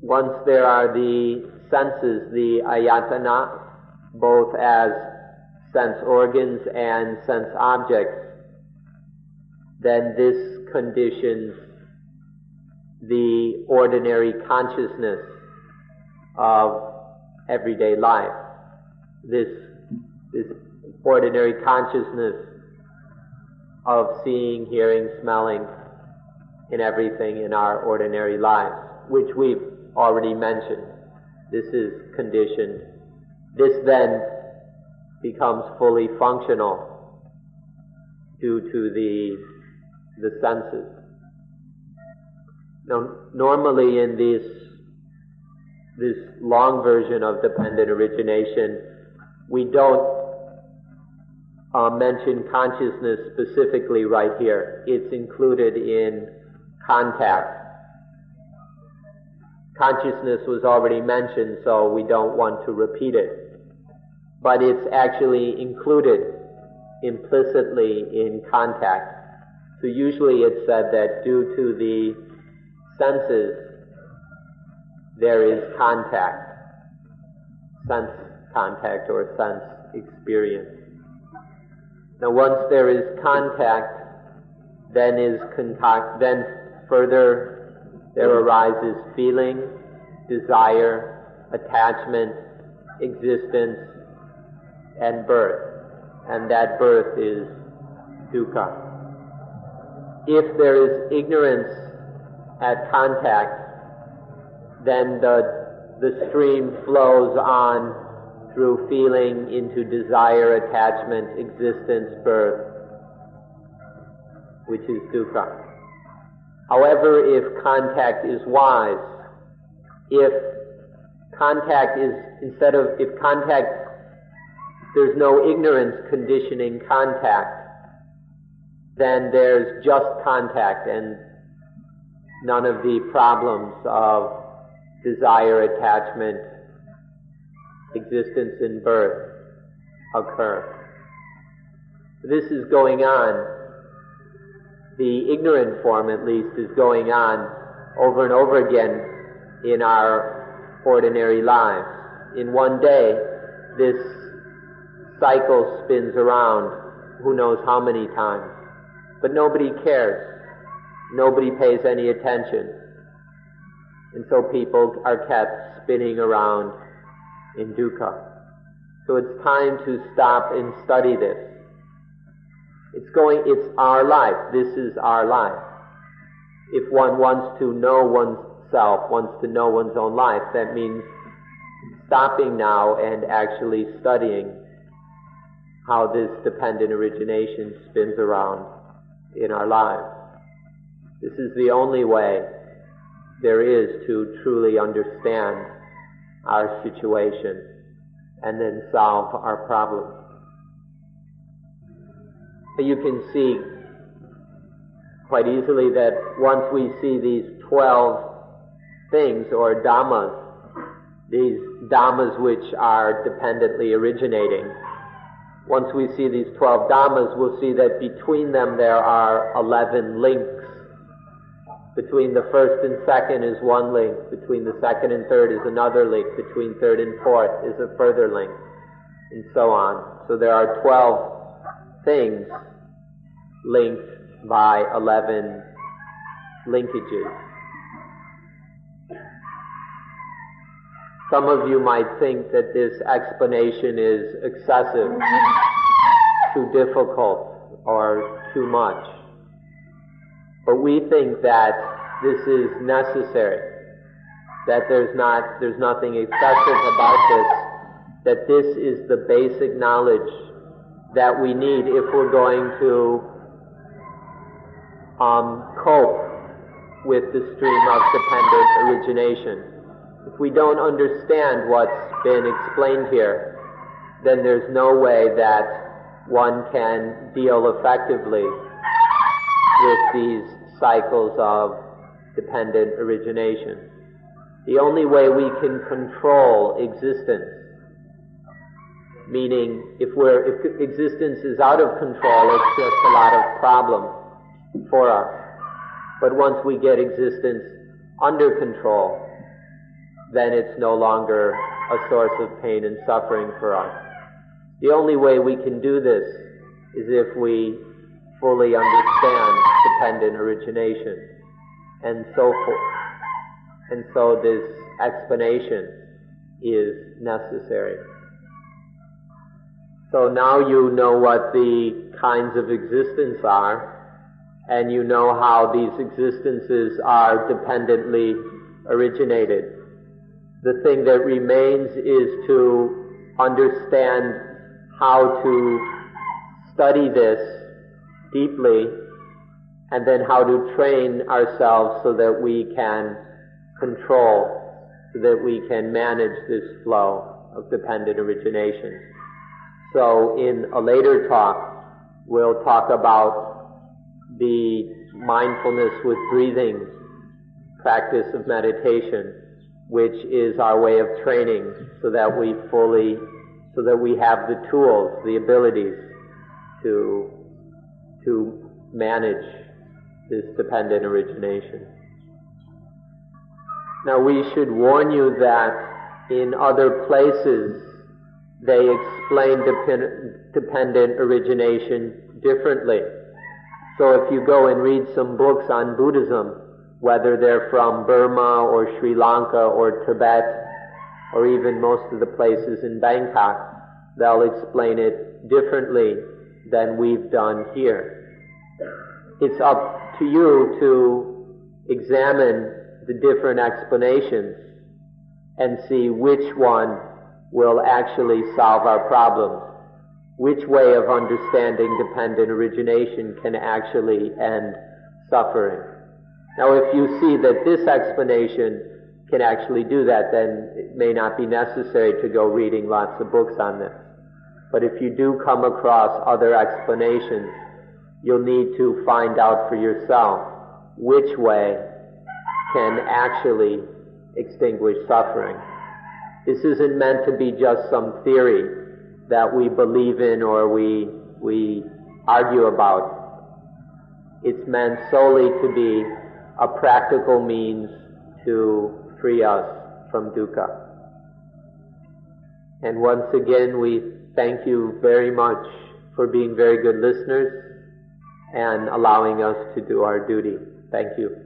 Once there are the senses, the ayatana, both as sense organs and sense objects, then this conditions the ordinary consciousness of everyday life. This this ordinary consciousness of seeing, hearing, smelling in everything in our ordinary lives, which we've already mentioned. This is conditioned. This then becomes fully functional due to the, the senses. Now, normally in this, this long version of dependent origination, we don't uh, mention consciousness specifically right here. It's included in contact. Consciousness was already mentioned, so we don't want to repeat it. But it's actually included implicitly in contact. So usually it's said that due to the senses, there is contact, sense contact or sense experience. Now, once there is contact, then is contact, then further there arises feeling, desire, attachment, existence, and birth. And that birth is dukkha. If there is ignorance at contact, then the, the stream flows on through feeling into desire, attachment, existence, birth, which is dukkha. However, if contact is wise, if contact is, instead of, if contact, there's no ignorance conditioning contact, then there's just contact and none of the problems of desire, attachment, existence and birth occur. This is going on. The ignorant form, at least, is going on over and over again in our ordinary lives. In one day, this cycle spins around who knows how many times. But nobody cares. Nobody pays any attention. And so people are kept spinning around in dukkha. So it's time to stop and study this. It's going, it's our life. This is our life. If one wants to know oneself, wants to know one's own life, that means stopping now and actually studying how this dependent origination spins around in our lives. This is the only way there is to truly understand our situation and then solve our problem. you can see quite easily that once we see these 12 things or dhammas, these dhammas which are dependently originating, once we see these 12 dhammas, we'll see that between them there are 11 links. Between the first and second is one link. Between the second and third is another link. Between third and fourth is a further link. And so on. So there are 12 things linked by 11 linkages. Some of you might think that this explanation is excessive, too difficult, or too much. But we think that this is necessary, that there's not, there's nothing excessive about this, that this is the basic knowledge that we need if we're going to um, cope with the stream of dependent origination. If we don't understand what's been explained here, then there's no way that one can deal effectively with these cycles of dependent origination. The only way we can control existence, meaning if we're, if existence is out of control, it's just a lot of problem for us. But once we get existence under control, then it's no longer a source of pain and suffering for us. The only way we can do this is if we fully understand dependent origination and so forth. And so this explanation is necessary. So now you know what the kinds of existence are, and you know how these existences are dependently originated the thing that remains is to understand how to study this deeply and then how to train ourselves so that we can control, so that we can manage this flow of dependent origination. So in a later talk, we'll talk about the mindfulness with breathing practice of meditation which is our way of training so that we fully, so that we have the tools, the abilities to, to manage this dependent origination. Now we should warn you that in other places they explain depend- dependent origination differently. So if you go and read some books on Buddhism, whether they're from Burma or Sri Lanka or Tibet or even most of the places in Bangkok, they'll explain it differently than we've done here. It's up to you to examine the different explanations and see which one will actually solve our problems. Which way of understanding dependent origination can actually end suffering. Now, if you see that this explanation can actually do that, then it may not be necessary to go reading lots of books on this. But if you do come across other explanations, you'll need to find out for yourself which way can actually extinguish suffering. This isn't meant to be just some theory that we believe in or we, we argue about. It's meant solely to be a practical means to free us from dukkha. And once again, we thank you very much for being very good listeners and allowing us to do our duty. Thank you.